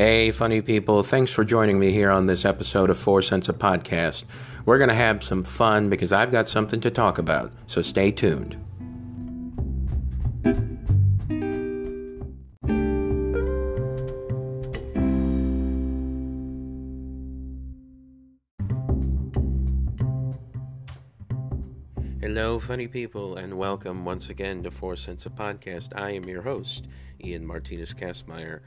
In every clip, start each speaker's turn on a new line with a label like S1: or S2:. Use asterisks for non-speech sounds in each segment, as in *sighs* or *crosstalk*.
S1: Hey, funny people, thanks for joining me here on this episode of Four Cents a Podcast. We're going to have some fun because I've got something to talk about, so stay tuned. Hello, funny people, and welcome once again to Four Cents a Podcast. I am your host, Ian Martinez Kastmeyer.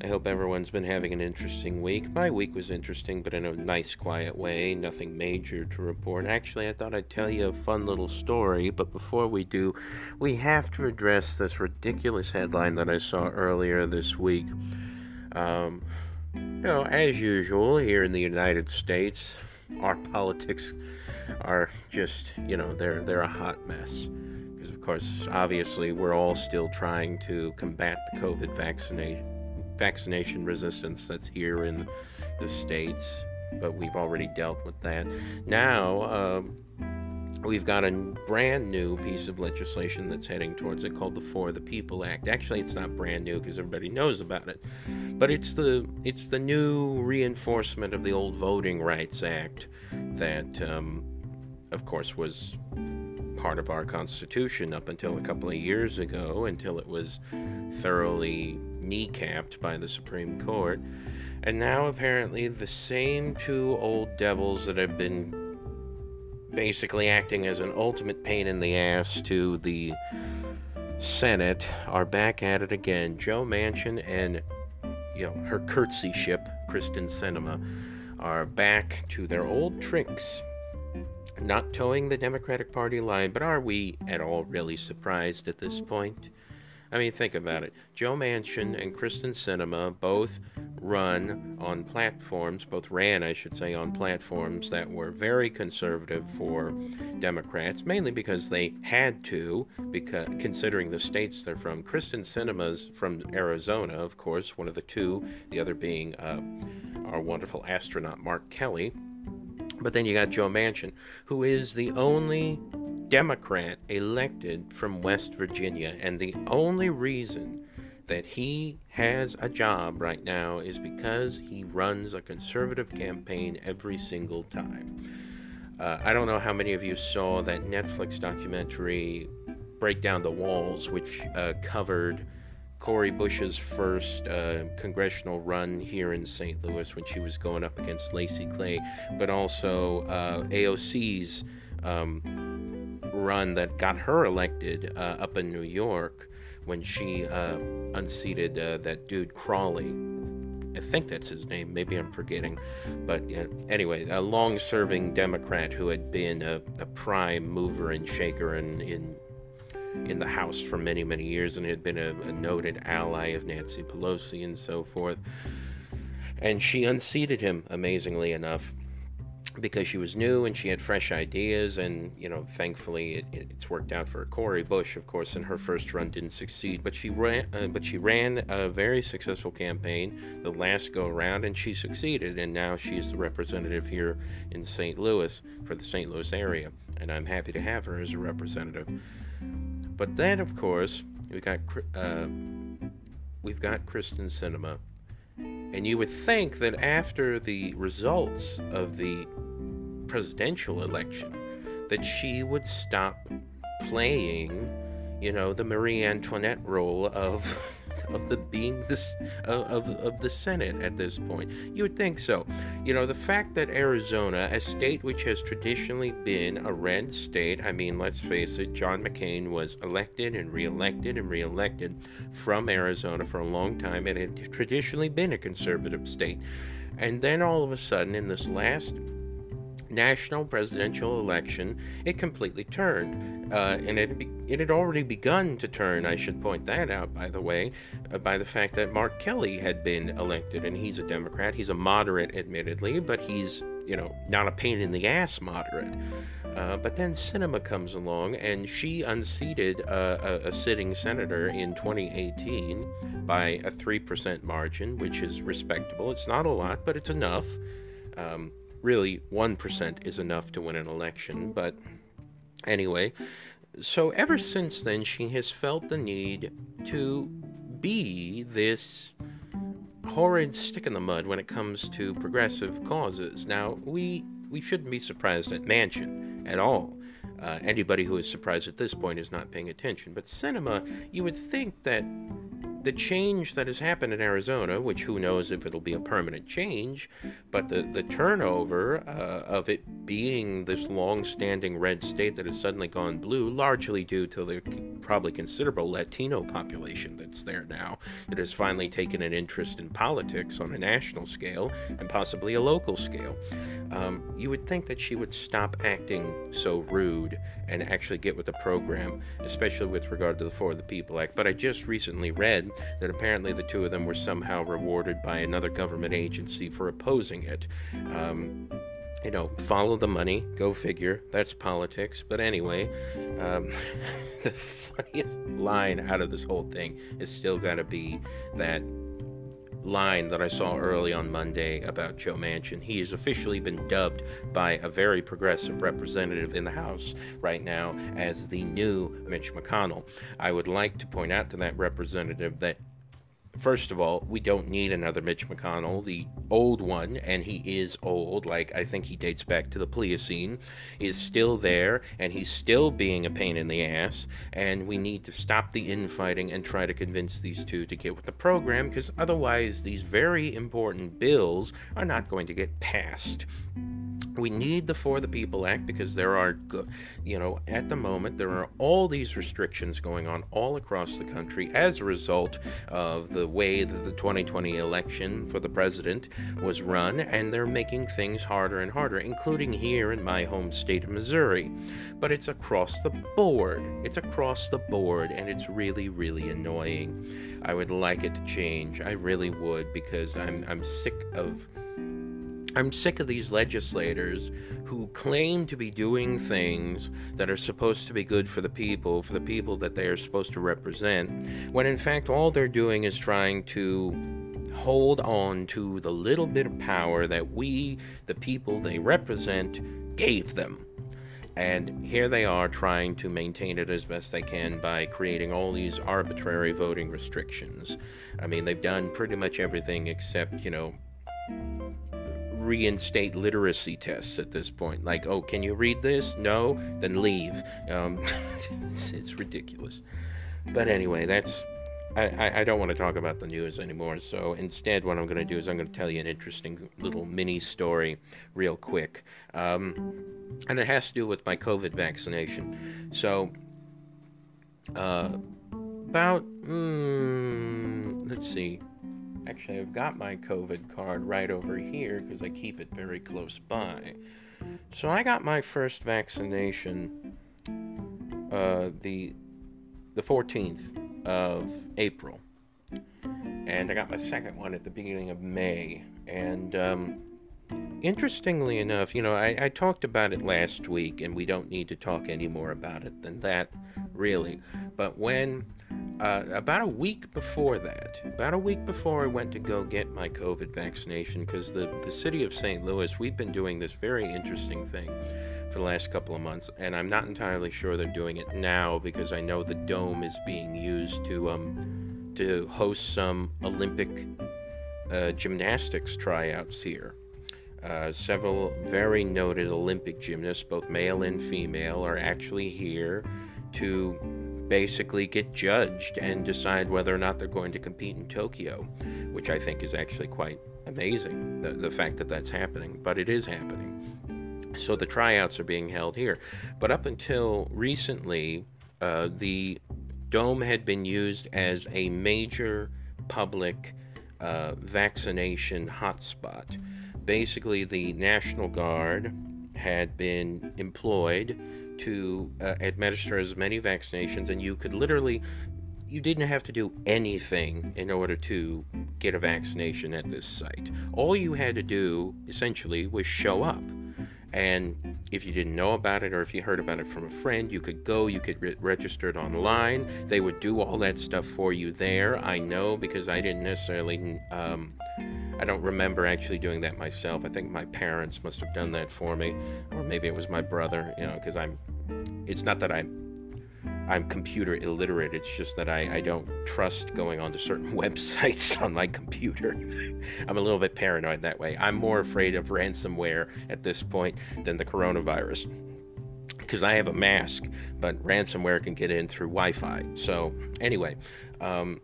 S1: I hope everyone's been having an interesting week. My week was interesting, but in a nice, quiet way. Nothing major to report. Actually, I thought I'd tell you a fun little story, but before we do, we have to address this ridiculous headline that I saw earlier this week. Um, you know, as usual, here in the United States, our politics are just, you know, they're they're a hot mess. Because of course, obviously, we're all still trying to combat the COVID vaccination vaccination resistance that's here in the states, but we've already dealt with that. Now, um, we've got a brand new piece of legislation that's heading towards it called the For the People Act. Actually, it's not brand new because everybody knows about it, but it's the it's the new reinforcement of the old Voting Rights Act that, um, of course, was part of our Constitution up until a couple of years ago, until it was thoroughly kneecapped by the Supreme Court. And now, apparently, the same two old devils that have been basically acting as an ultimate pain in the ass to the Senate are back at it again. Joe Manchin and you know her curtsy ship, Kyrsten Sinema, are back to their old tricks. Not towing the Democratic Party line, but are we at all really surprised at this point? I mean, think about it. Joe Manchin and Kyrsten Sinema both run on platforms, both ran, I should say, on platforms that were very conservative for Democrats, mainly because they had to, because considering the states they're from. Kyrsten Sinema's from Arizona, of course, one of the two, the other being uh, our wonderful astronaut Mark Kelly. But then you got Joe Manchin, who is the only Democrat elected from West Virginia, and the only reason that he has a job right now is because he runs a conservative campaign every single time. Uh, I don't know how many of you saw that Netflix documentary, Break Down the Walls, which uh, covered Cori Bush's first uh, congressional run here in St. Louis when she was going up against Lacy Clay, but also uh, AOC's. Um, run that got her elected uh, up in New York when she uh, unseated uh, that dude Crowley. I think that's his name. Maybe I'm forgetting. But anyway, a long serving Democrat who had been a, a prime mover and shaker in, in in the House for many, many years and had been a, a, noted ally of Nancy Pelosi and so forth. And she unseated him, amazingly enough because she was new and she had fresh ideas and you know thankfully it, it's worked out for Cori Bush of course and her first run didn't succeed but she ran uh, but she ran a very successful campaign the last go around and she succeeded and now she's the representative here in St. Louis for the St. Louis area and I'm happy to have her as a representative but then of course we got uh, we've got Kyrsten Sinema and you would think that after the results of the presidential election, that she would stop playing, you know, the Marie Antoinette role of *laughs* of the being this of, of the Senate at this point. You would think so. You know, the fact that Arizona, a state which has traditionally been a red state, I mean, let's face it, John McCain was elected and reelected and reelected from Arizona for a long time, and it had traditionally been a conservative state. And then all of a sudden, in this last national presidential election, it completely turned. Uh, and it, it had already begun to turn, I should point that out, by the way, uh, by the fact that Mark Kelly had been elected, and he's a Democrat. He's a moderate, admittedly, but he's, you know, not a pain in the ass moderate. Uh, but then Sinema comes along, and she unseated uh, a, a sitting senator in 2018 by a 3% margin, which is respectable. It's not a lot, but it's enough. Um, really 1% is enough to win an election, but anyway. So ever since then, she has felt the need to be this horrid stick in the mud when it comes to progressive causes. Now, we we shouldn't be surprised at Manchin at all. Uh, anybody who is surprised at this point is not paying attention. But Sinema, you would think that the change that has happened in Arizona, which who knows if it'll be a permanent change, but the, the turnover uh, of it being this long standing red state that has suddenly gone blue, largely due to the probably considerable Latino population that's there now, that has finally taken an interest in politics on a national scale and possibly a local scale. Um, you would think that she would stop acting so rude and actually get with the program, especially with regard to the For the People Act. But I just recently read that apparently the two of them were somehow rewarded by another government agency for opposing it. Um, you know, follow the money, go figure. That's politics. But anyway, um, *laughs* the funniest line out of this whole thing is still got to be that line that I saw early on Monday about Joe Manchin. He has officially been dubbed by a very progressive representative in the House right now as the new Mitch McConnell. I would like to point out to that representative that First of all, we don't need another Mitch McConnell. The old one, and he is old, like I think he dates back to the Pliocene, is still there, and he's still being a pain in the ass. And we need to stop the infighting and try to convince these two to get with the program, because otherwise, these very important bills are not going to get passed we need the For the People Act because there are, you know, at the moment, there are all these restrictions going on all across the country as a result of the way that the 2020 election for the president was run, and they're making things harder and harder, including here in my home state of Missouri. But it's across the board. It's across the board, and it's really, really annoying. I would like it to change. I really would because I'm I'm sick of I'm sick of these legislators who claim to be doing things that are supposed to be good for the people, for the people that they are supposed to represent, when in fact all they're doing is trying to hold on to the little bit of power that we, the people they represent, gave them. And here they are trying to maintain it as best they can by creating all these arbitrary voting restrictions. I mean, they've done pretty much everything except, you know, reinstate literacy tests at this point. Like, oh, can you read this? No? Then leave. Um, *laughs* it's, it's, ridiculous. But anyway, that's. I, I don't want to talk about the news anymore, so instead, what I'm going to do is I'm going to tell you an interesting little mini story, real quick. Um, and it has to do with my COVID vaccination. So, uh, about, mm, let's see, Actually, I've got my COVID card right over here because I keep it very close by. So I got my first vaccination uh, the the 14th of April, and I got my second one at the beginning of May. And um, interestingly enough, you know, I, I talked about it last week, and we don't need to talk any more about it than that, really. But when uh, about a week before that, about a week before I went to go get my COVID vaccination, because the, the city of St. Louis, we've been doing this very interesting thing for the last couple of months, and I'm not entirely sure they're doing it now because I know the dome is being used to um, to host some Olympic uh, gymnastics tryouts here. Uh, several very noted Olympic gymnasts, both male and female, are actually here to basically get judged and decide whether or not they're going to compete in Tokyo, which I think is actually quite amazing, the, the fact that that's happening. But it is happening. So the tryouts are being held here. But up until recently, uh, the dome had been used as a major public uh, vaccination hotspot. Basically, the National Guard had been employed to uh, administer as many vaccinations, and you could literally, you didn't have to do anything in order to get a vaccination at this site. All you had to do, essentially, was show up. And if you didn't know about it or if you heard about it from a friend, you could go, you could re- register it online. They would do all that stuff for you there. I know because I didn't necessarily um, I don't remember actually doing that myself. I think my parents must have done that for me, or maybe it was my brother. You know, because I'm. It's not that I'm I'm computer illiterate. It's just that I, I don't trust going onto certain *laughs* websites on my computer. I'm a little bit paranoid that way. I'm more afraid of ransomware at this point than the coronavirus. Because I have a mask, but ransomware can get in through Wi Fi. So, anyway, um,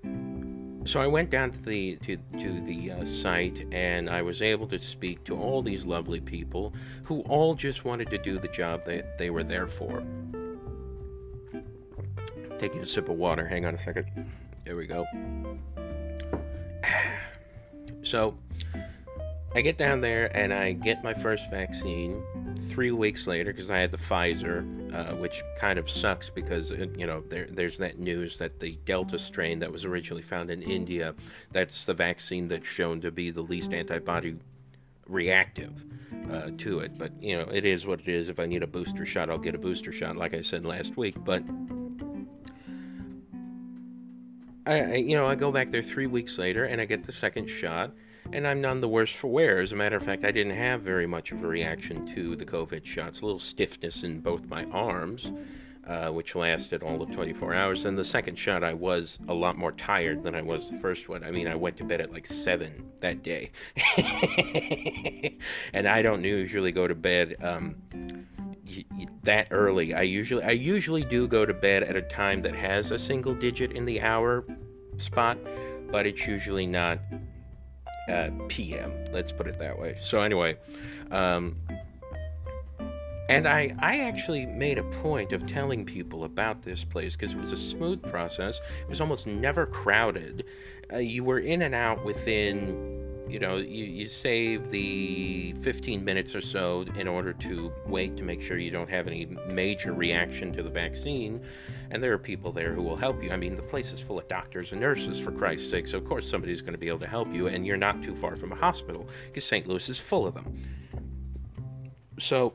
S1: so I went down to the to, to the uh, site and I was able to speak to all these lovely people who all just wanted to do the job that they were there for. Taking a sip of water. Hang on a second. There we go. *sighs* So I get down there and I get my first vaccine three weeks later because I had the Pfizer, uh, which kind of sucks because uh, you know there, there's that news that the Delta strain that was originally found in India, that's the vaccine that's shown to be the least antibody reactive uh, to it. But you know it is what it is. If I need a booster shot, I'll get a booster shot, like I said last week. But I, you know, I go back there three weeks later and I get the second shot and I'm none the worse for wear. As a matter of fact, I didn't have very much of a reaction to the COVID shots. A little stiffness in both my arms, uh, which lasted all of 24 hours. And the second shot, I was a lot more tired than I was the first one. I mean, I went to bed at like 7 that day. *laughs* and I don't usually go to bed. Um, that early. I usually I usually do go to bed at a time that has a single digit in the hour spot, but it's usually not uh, PM. Let's put it that way. So anyway, um, and I I actually made a point of telling people about this place because it was a smooth process. It was almost never crowded. Uh, you were in and out within you know, you, you save the 15 minutes or so in order to wait to make sure you don't have any major reaction to the vaccine. And there are people there who will help you. I mean, the place is full of doctors and nurses, for Christ's sake. So, of course, somebody's going to be able to help you. And you're not too far from a hospital because St. Louis is full of them. So,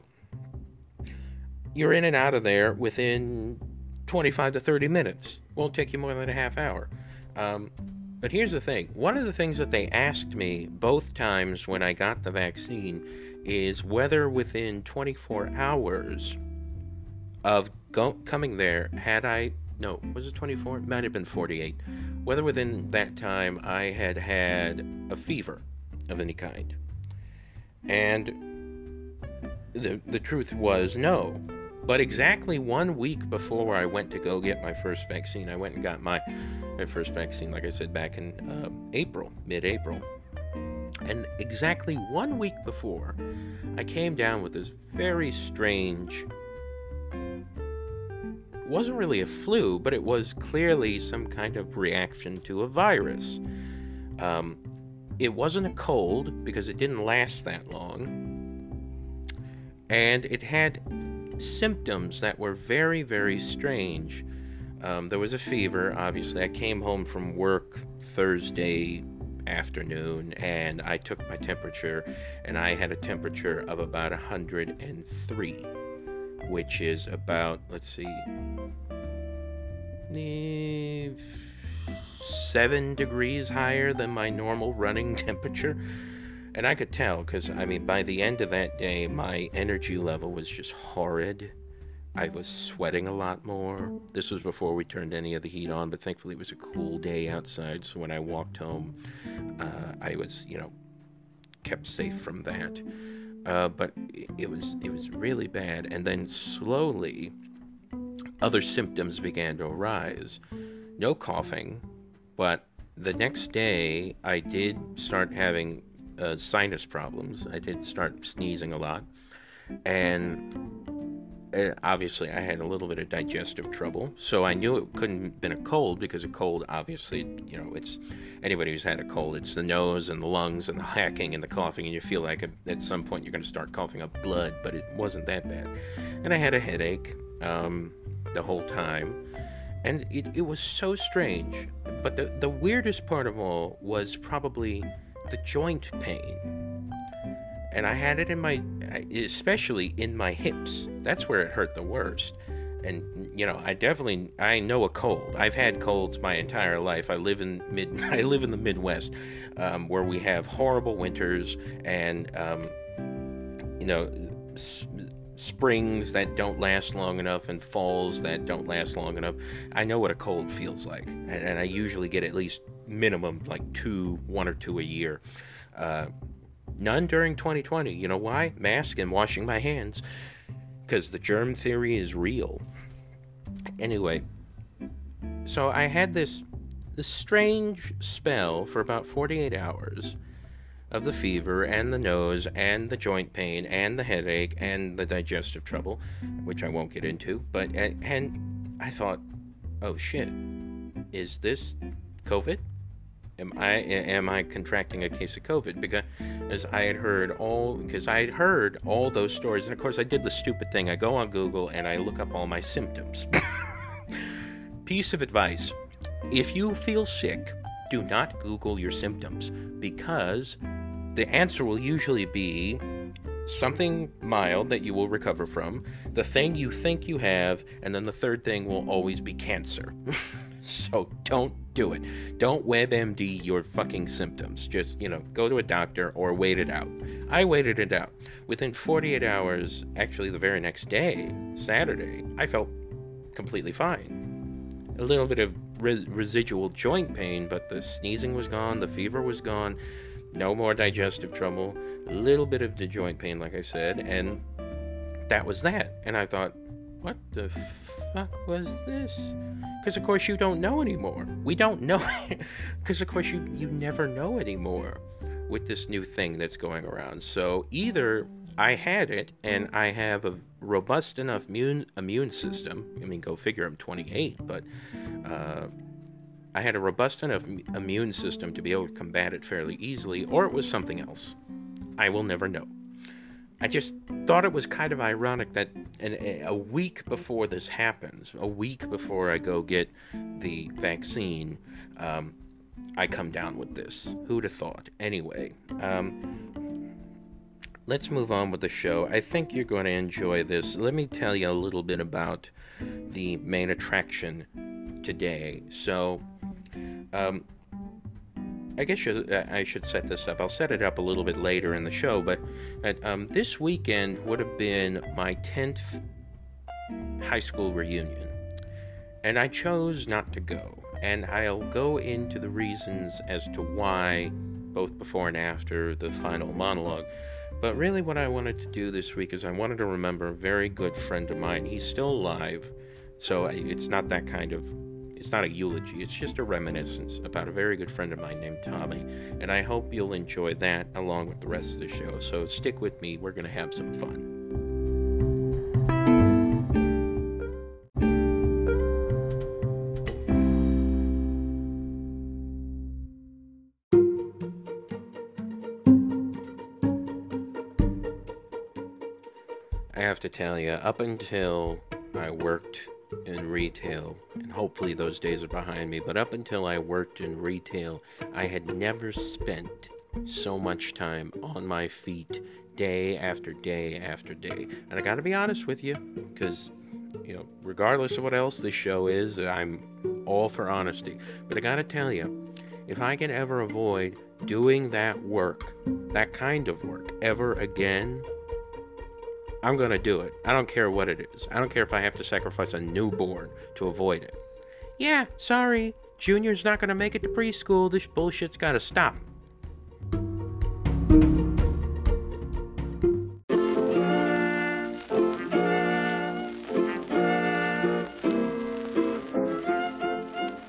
S1: you're in and out of there within 25 to 30 minutes. Won't take you more than a half hour. Um, but here's the thing one of the things that they asked me both times when I got the vaccine is whether within 24 hours of go- coming there, had I, no, was it 24? It might have been 48. Whether within that time I had had a fever of any kind. And the, the truth was no. But exactly one week before I went to go get my first vaccine, I went and got my, my first vaccine, like I said, back in uh, April, mid April. And exactly one week before, I came down with this very strange. Wasn't really a flu, but it was clearly some kind of reaction to a virus. Um, it wasn't a cold because it didn't last that long. And it had symptoms that were very, very strange. Um, there was a fever, obviously. I came home from work Thursday afternoon and I took my temperature, and I had a temperature of about 103, which is about, let's see, seven degrees higher than my normal running *laughs* temperature. And I could tell because, I mean, by the end of that day, my energy level was just horrid. I was sweating a lot more. This was before we turned any of the heat on, but thankfully it was a cool day outside. So when I walked home, uh, I was, you know, kept safe from that. Uh, but it was it was really bad. And then slowly, other symptoms began to arise. No coughing, but the next day I did start having uh, sinus problems. I did start sneezing a lot, and obviously I had a little bit of digestive trouble. So I knew it couldn't have been a cold because a cold, obviously, you know, it's anybody who's had a cold, it's the nose and the lungs and the *laughs* hacking and the coughing, and you feel like at some point you're going to start coughing up blood, but it wasn't that bad. And I had a headache um, the whole time. And it, it was so strange. But the, the weirdest part of all was probably the joint pain. And I had it in my, especially in my hips. That's where it hurt the worst. And you know, I definitely I know a cold. I've had colds my entire life. I live in mid *laughs* I live in the Midwest, um, where we have horrible winters and um, you know springs that don't last long enough and falls that don't last long enough. I know what a cold feels like, and, and I usually get at least minimum like two, one or two a year. Uh, none during 2020. You know why? Mask and washing my hands, because the germ theory is real. Anyway, so I had this this strange spell for about 48 hours of the fever and the nose and the joint pain and the headache and the digestive trouble, which I won't get into. But and, and I thought, oh shit, is this COVID? Am I am I contracting a case of COVID? Because I had heard all because I had heard all those stories, and of course I did the stupid thing. I go on Google and I look up all my symptoms. *coughs* Piece of advice: If you feel sick, do not Google your symptoms because the answer will usually be something mild that you will recover from, the thing you think you have, and then the third thing will always be cancer. *laughs* so don't do it. Don't WebMD your fucking symptoms. Just, you know, go to a doctor or wait it out. I waited it out. Within 48 hours, actually the very next day, Saturday, I felt completely fine. A little bit of res- residual joint pain, but the sneezing was gone, the fever was gone no more digestive trouble, a little bit of the joint pain, like I said, and that was that. And I thought, what the fuck was this? Because of course you don't know anymore. We don't know, *laughs* because of course you you never know anymore with this new thing that's going around. So either I had it and I have a robust enough immune immune system. I mean, go figure. I'm 28, but. Uh, I had a robust enough immune system to be able to combat it fairly easily, or it was something else. I will never know. I just thought it was kind of ironic that a week before this happens, a week before I go get the vaccine, um, I come down with this. Who'd have thought? Anyway, um, let's move on with the show. I think you're going to enjoy this. Let me tell you a little bit about the main attraction today. So, um, I guess I should set this up. I'll set it up a little bit later in the show, but um, this weekend would have been my 10th high school reunion. And I chose not to go. And I'll go into the reasons as to why, both before and after the final monologue. But really, what I wanted to do this week is I wanted to remember a very good friend of mine. He's still alive, so it's not that kind of it's not a eulogy, it's just a reminiscence about a very good friend of mine named Tommy. And I hope you'll enjoy that along with the rest of the show. So stick with me, we're going to have some fun. I have to tell you, up until I worked in retail, and hopefully those days are behind me. But up until I worked in retail, I had never spent so much time on my feet day after day after day. And I got to be honest with you, because, you know, regardless of what else this show is, I'm all for honesty. But I got to tell you, if I can ever avoid doing that work, that kind of work, ever again, I'm going to do it. I don't care what it is. I don't care if I have to sacrifice a newborn to avoid it. Yeah, sorry. Junior's not going to make it to preschool. This bullshit's got to stop.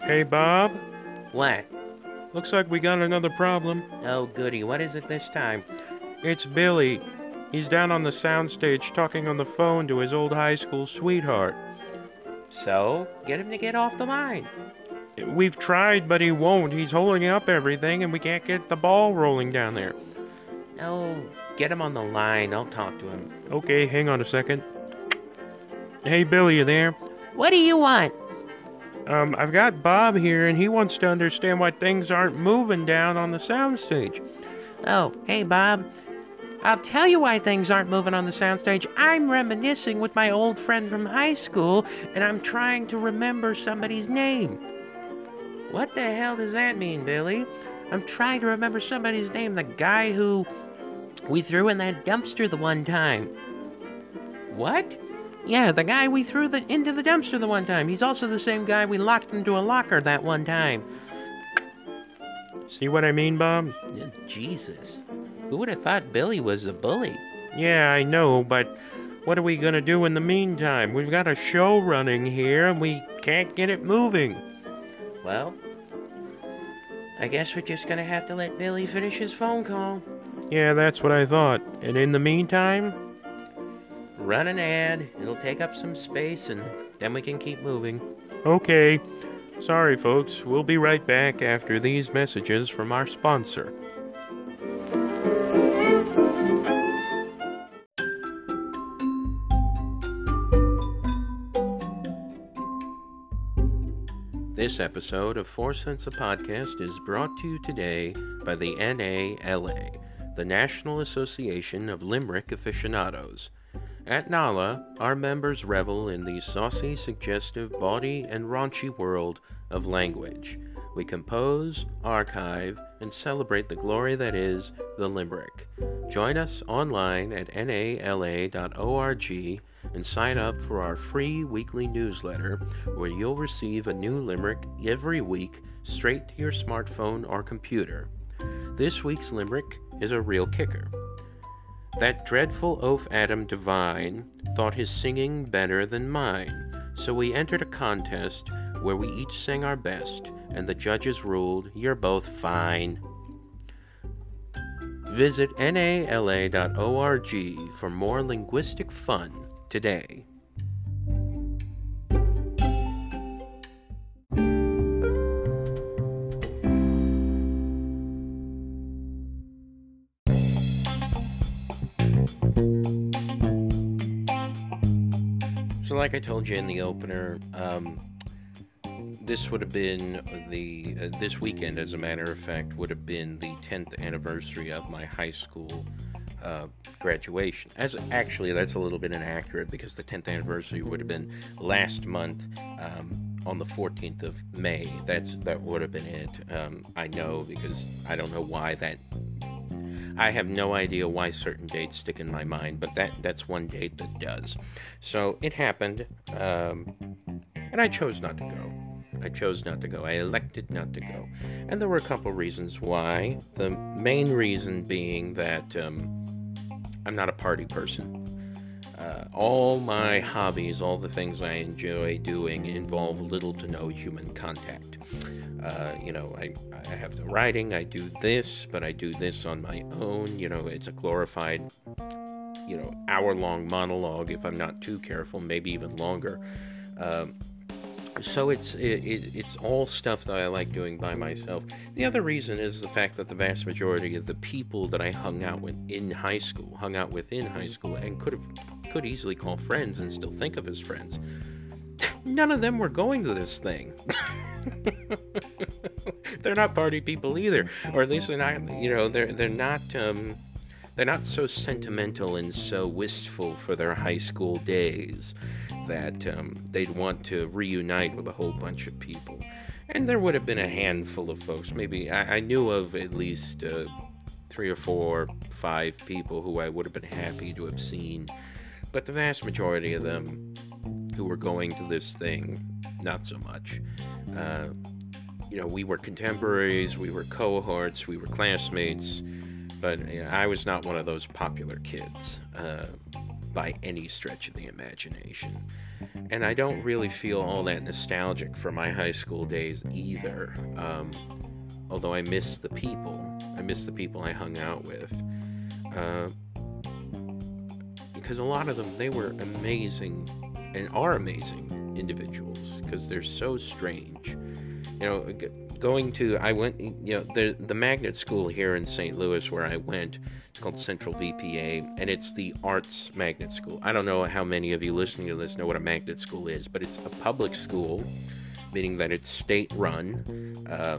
S1: Hey, Bob.
S2: What?
S1: Looks like we got another problem.
S2: Oh, goody. What is it this time?
S1: It's Billy. He's down on the soundstage talking on the phone to his old high school sweetheart.
S2: So, get him to get off the line.
S1: We've tried, but he won't. He's holding up everything, and we can't get the ball rolling down there.
S2: No, get him on the line. I'll talk to him.
S1: Okay, hang on a second. Hey, Billy, you there?
S3: What do you want?
S1: Um, I've got Bob here, and he wants to understand why things aren't moving down on the soundstage.
S3: Oh, hey, Bob. I'll tell you why things aren't moving on the soundstage. I'm reminiscing with my old friend from high school, and I'm trying to remember somebody's name.
S2: What the hell does that mean, Billy?
S3: I'm trying to remember somebody's name. The guy who we threw in that dumpster the one time. What? Yeah, the guy we threw the, into the dumpster the one time. He's also the same guy we locked into a locker that one time.
S1: See what I mean, Bob?
S3: Jesus. Who would have thought Billy was a bully?
S1: Yeah, I know, but what are we gonna do in the meantime? We've got a show running here and we can't get it moving.
S3: Well, I guess we're just gonna have to let Billy finish his phone call.
S1: Yeah, that's what I thought. And in the meantime,
S3: Run an ad, it'll take up some space, and then we can keep moving.
S1: okay. Sorry, folks. We'll be right back after these messages from our sponsor. This episode of Four Cents a Podcast is brought to you today by the NALA, the National Association of Limerick Aficionados. At NALA, our members revel in the saucy, suggestive, bawdy, and raunchy world of language. We compose, archive, and celebrate the glory that is the Limerick. Join us online at nala.org and sign up for our free weekly newsletter where you'll receive a new limerick every week straight to your smartphone or computer. This week's limerick is a real kicker. That dreadful oaf Adam Devine thought his singing better than mine, so we entered a contest where we each sang our best, and the judges ruled, You're both fine. Visit nala.org for more linguistic fun today. So, like I told you in the opener, um, this would have been the uh, this weekend, as a matter of fact, would have been the 10th anniversary of my high school uh, graduation. As actually, that's a little bit inaccurate because the 10th anniversary would have been last month um, on the 14th of May. That's that would have been it. Um, I know because I don't know why that. I have no idea why certain dates stick in my mind, but that that's one date that does. So it happened, um, and I chose not to go. I chose not to go. I elected not to go. And there were a couple reasons why. The main reason being that um, I'm not a party person. Uh, all my hobbies, all the things I enjoy doing, involve little to no human contact. Uh, you know, I, I have the writing, I do this, but I do this on my own. You know, it's a glorified, you know, hour long monologue if I'm not too careful, maybe even longer. Um, so it's it, it, it's all stuff that I like doing by myself. The other reason is the fact that the vast majority of the people that I hung out with in high school, hung out with in high school, and could have could easily call friends and still think of as friends. None of them were going to this thing. *laughs* they're not party people either, or at least they're not. You know, they're they're not. Um, they're not so sentimental and so wistful for their high school days that um, they'd want to reunite with a whole bunch of people. And there would have been a handful of folks. Maybe I, I knew of at least uh, three or four, five people who I would have been happy to have seen. But the vast majority of them who were going to this thing, not so much. Uh, you know, we were contemporaries, we were cohorts, we were classmates, but you know, I was not one of those popular kids uh, by any stretch of the imagination. And I don't really feel all that nostalgic for my high school days either. Um, although I miss the people, I miss the people I hung out with. Uh, because a lot of them, they were amazing and are amazing individuals because they're so strange. You know, going to I went you know the the magnet school here in St. Louis where I went. It's called Central VPA and it's the arts magnet school. I don't know how many of you listening to this know what a magnet school is, but it's a public school, meaning that it's state run. Uh,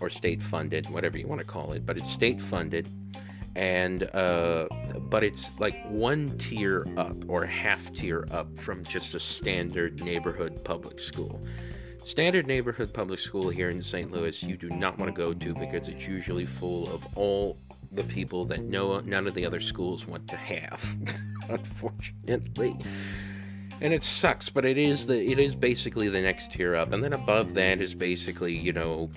S1: or state funded, whatever you want to call it, but it's state funded and uh, but it's like one tier up or half tier up from just a standard neighborhood public school. Standard neighborhood public school here in St. Louis, you do not want to go to because it's usually full of all the people that no none of the other schools want to have. *laughs* unfortunately. And it sucks, but it is the it is basically the next tier up, and then above that is basically you know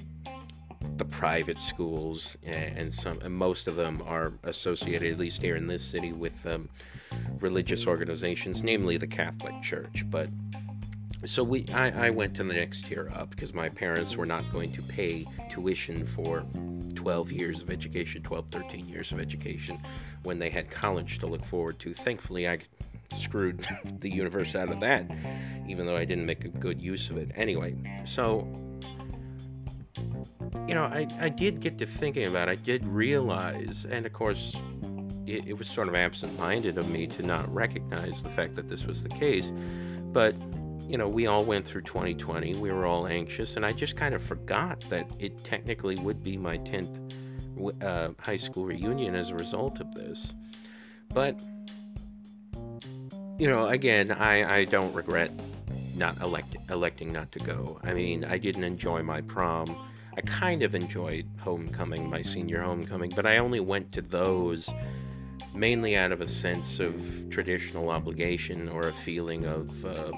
S1: the private schools, and some and most of them are associated, at least here in this city, with um, religious organizations, namely the Catholic Church. But so we I, I went to the next tier up because my parents were not going to pay tuition for 12 years of education 12 13 years of education when they had college to look forward to. Thankfully i screwed *laughs* the universe out of that even though i didn't make a good use of it. Anyway so you know i, I did get to thinking about it. I did realize and of course it, it was sort of absent-minded of me to not recognize the fact that this was the case but you know, we all went through 2020. We were all anxious, and I just kind of forgot that it technically would be my 10th uh, high school reunion as a result of this. But, you know, again, I, I don't regret not elect, electing not to go. I mean, I didn't enjoy my prom. I kind of enjoyed homecoming, my senior homecoming, but I only went to those mainly out of a sense of traditional obligation or a feeling of. Uh,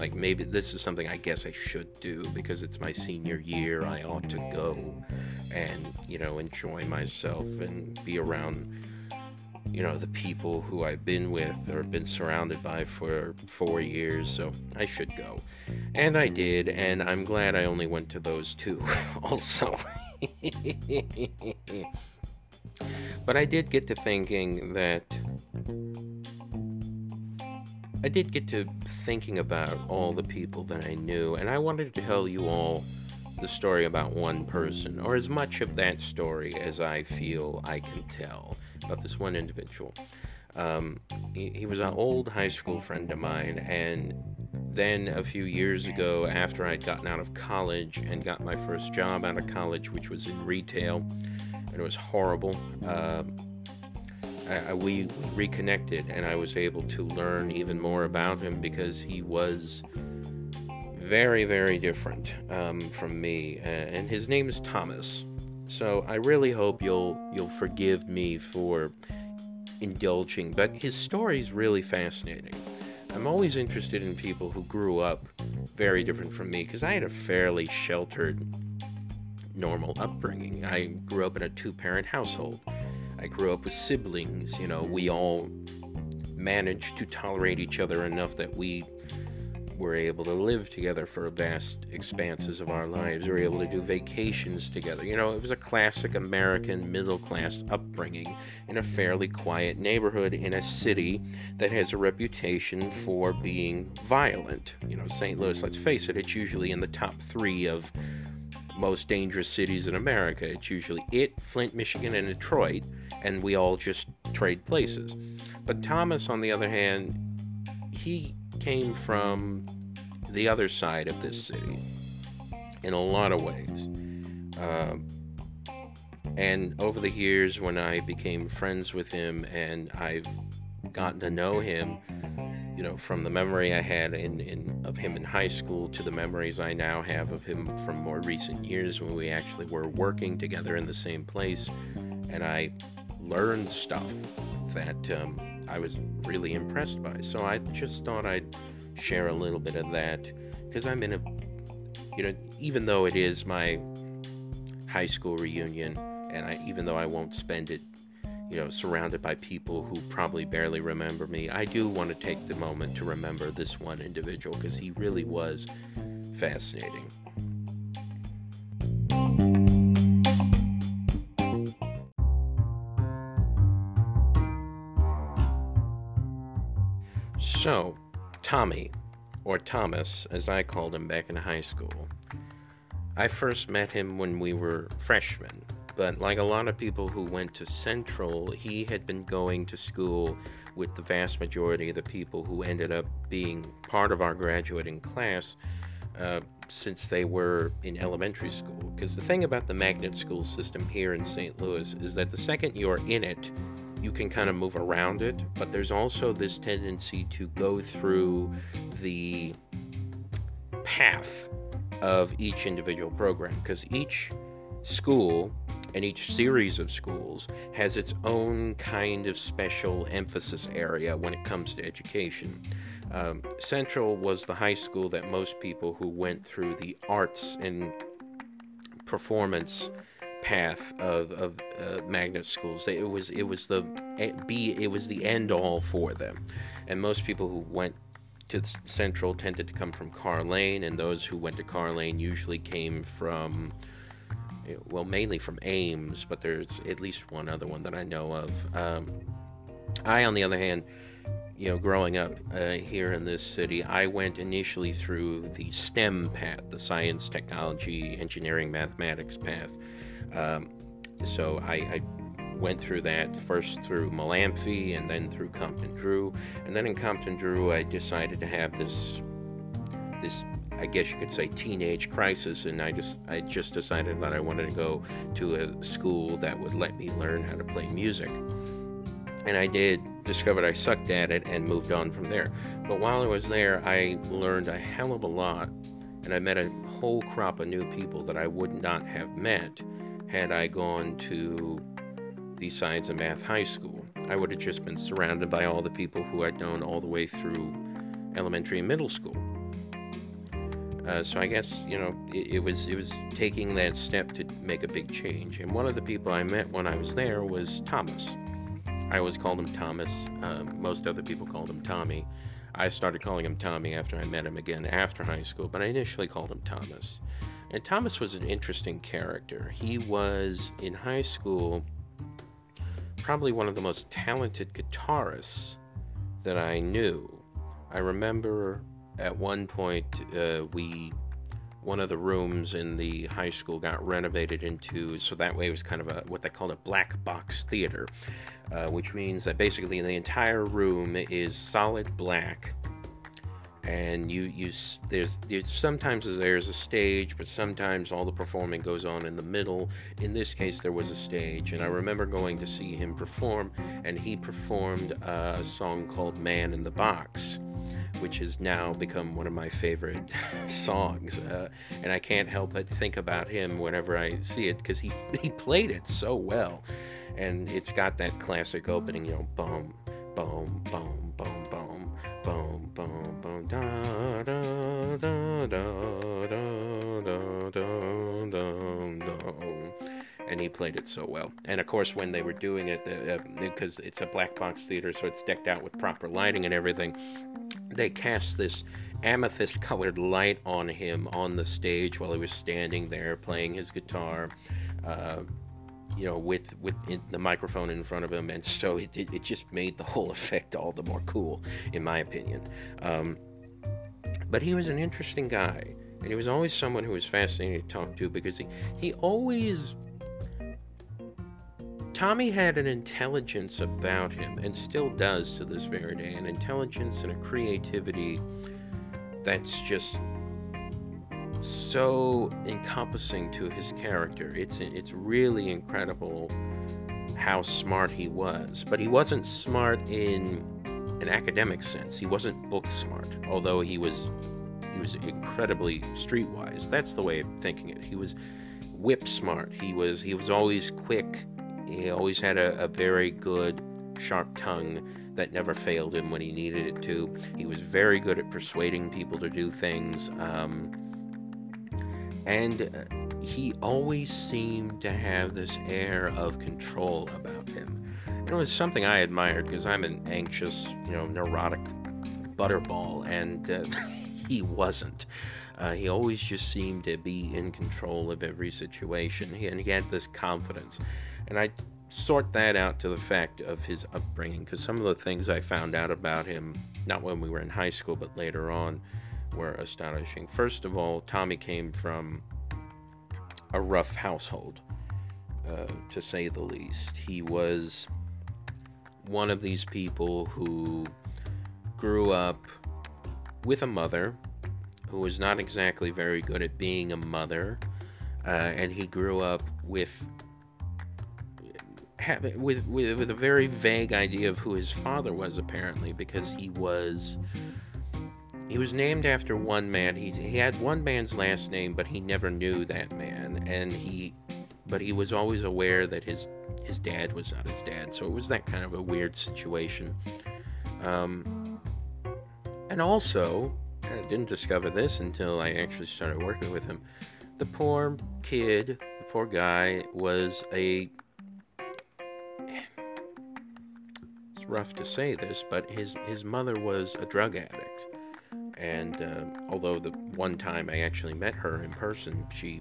S1: like maybe this is something I guess I should do because it's my senior year. I ought to go and, you know, enjoy myself and be around, you know, the people who I've been with or been surrounded by for four years. So I should go. And I did. And I'm glad I only went to those two *laughs* also. *laughs* but I did get to thinking that I did get to thinking about all the people that I knew, and I wanted to tell you all the story about one person, or as much of that story as I feel I can tell about this one individual. Um, he, he was an old high school friend of mine, and then a few years ago, after I'd gotten out of college and got my first job out of college, which was in retail, and it was horrible. Uh, I, we reconnected and I was able to learn even more about him because he was very, very different um, from me. and his name is Thomas. So I really hope you'll you'll forgive me for indulging, but his story is really fascinating. I'm always interested in people who grew up very different from me because I had a fairly sheltered, normal upbringing. I grew up in a two parent household. I grew up with siblings. You know, we all managed to tolerate each other enough that we were able to live together for vast expanses of our lives. We were able to do vacations together. You know, it was a classic American middle class upbringing in a fairly quiet neighborhood in a city that has a reputation for being violent. You know, St. Louis, let's face it, it's usually in the top three of most dangerous cities in America. It's usually it, Flint, Michigan, and Detroit and we all just trade places. But Thomas, on the other hand, he came from the other side of this city in a lot of ways. Uh, and over the years, when I became friends with him and I've gotten to know him, you know, from the memory I had in, in of him in high school to the memories I now have of him from more recent years when we actually were working together in the same place, and I learned stuff that um, I was really impressed by. So I just thought I'd share a little bit of that because I'm in a, you know, even though it is my high school reunion, and I, even though I won't spend it, you know, surrounded by people who probably barely remember me, I do want to take the moment to remember this one individual because he really was fascinating. So, Tommy, or Thomas, as I called him back in high school, I first met him when we were freshmen. But like a lot of people who went to Central, he had been going to school with the vast majority of the people who ended up being part of our graduating class uh, since they were in elementary school. Because the thing about the magnet school system here in St. Louis is that the second you're in it, you can kind of move around it, but there's also this tendency to go through the path of each individual program because each school and each series of schools has its own kind of special emphasis area when it comes to education. Um, Central was the high school that most people who went through the arts and performance path of, of uh, magnet schools. It was it was the be it was the end all for them, and most people who went to Central tended to come from Carr-Lane, and those who went to Carr-Lane usually came from well mainly from Ames, but there's at least one other one that I know of. Um, I, on the other hand, you know, growing up uh, here in this city, I went initially through the STEM path, the science, technology, engineering, mathematics path. Um, so I, I, went through that first through Melampi and then through Compton Drew, and then in Compton Drew I decided to have this this I guess you could say teenage crisis, and I just I just decided that I wanted to go to a school that would let me learn how to play music, and I did. Discovered I sucked at it and moved on from there. But while I was there, I learned a hell of a lot, and I met a whole crop of new people that I would not have met had I gone to the Science and Math High School. I would have just been surrounded by all the people who I'd known all the way through elementary and middle school. Uh, so I guess you know it, it, was it was taking that step to make a big change. And one of the people I met when I was there was Thomas. I always called him Thomas. Um, most other people called him Tommy. I started calling him Tommy after I met him again after high school, but I initially called him Thomas. And Thomas was an interesting character. He was, in high school, probably one of the most talented guitarists that I knew. I remember at one point uh, we one of the rooms in the high school got renovated into so that way it was kind of a what they called a black box theater uh, which means that basically the entire room is solid black. And you you there's, sometimes there's a stage but sometimes all the performing goes on in the middle. In this case there was a stage and i remember going to see him perform and he performed uh, a song called man in the box which has now become one of my favorite *laughs* songs uh, and i can't help but think about him whenever i see it because he he played it so well and it's got that classic opening you know boom boom boom boom boom boom, boom, boom, da, da, da, da, da, da, da. And he played it so well. And of course, when they were doing it, uh, because it's a black box theater, so it's decked out with proper lighting and everything, they cast this amethyst colored light on him on the stage while he was standing there playing his guitar. Uh, you know, with with the microphone in front of him, and so it, it, it, just made the whole *laughs* effect all the more cool, in my opinion. Um, but he was an interesting guy, and he was always someone who was fascinating to talk to because he he always Tommy had an intelligence about him, and still does to this very day, an intelligence and a creativity that's just so encompassing to his character. It's it's really incredible how smart he was, but he wasn't smart in an academic sense. He wasn't book smart, although he was he was incredibly streetwise. That's the way of thinking it. He was whip smart. He was he was always quick. He always had a, a very good sharp tongue that never failed him when he needed it to. He was very good at persuading people to do things. Um, and uh, he always seemed to have this air of control about him. And it was something I admired because I'm an anxious, you know, neurotic butterball, and uh, *laughs* he wasn't. Uh, he always just seemed to be in control of every situation, he, and he had this confidence. And I sort that out to the fact of his upbringing, because some of the things I found out about him, not when we were in high school, but later on, were astonishing. First of all, Tommy came from a rough household, uh, to say the least. He was one of these people who grew up with a mother who was not exactly very good at being a mother, uh, and he grew up with with, with with a very vague idea of who his father was apparently because he was he was named after one man. He, he had one man's last name, but he never knew that man. And he but he was always aware that his his dad was not his dad. So it was that kind of a weird situation. Um, and also, I didn't discover this until I actually started working with him. The poor kid, the poor guy, was a. rough to say this, but his his mother was a drug addict, and uh, although the one time I actually met her in person, she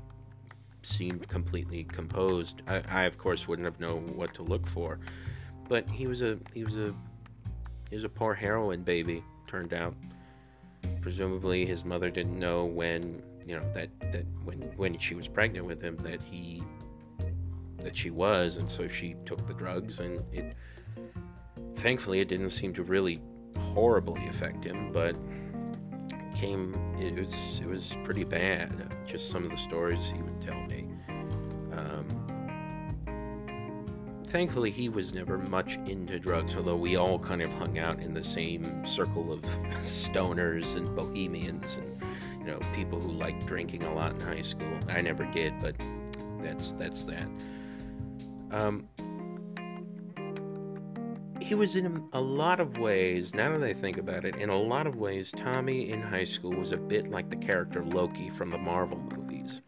S1: seemed completely composed. I, I of course wouldn't have known what to look for, but he was a he was a he was a poor heroin baby. Turned out, presumably his mother didn't know when you know that that when when she was pregnant with him that he that she was, and so she took the drugs, and it thankfully it didn't seem to really horribly affect him, but came it was it was pretty bad. Just some of the stories he would tell me. Um, thankfully, he was never much into drugs, although we all kind of hung out in the same circle of *laughs* stoners and bohemians and you know people who liked drinking a lot in high school. I never did, but that's that's that. Um, he was in a lot of ways, now that I think about it, in a lot of ways, Tommy in high school was a bit like the character Loki from the Marvel movies.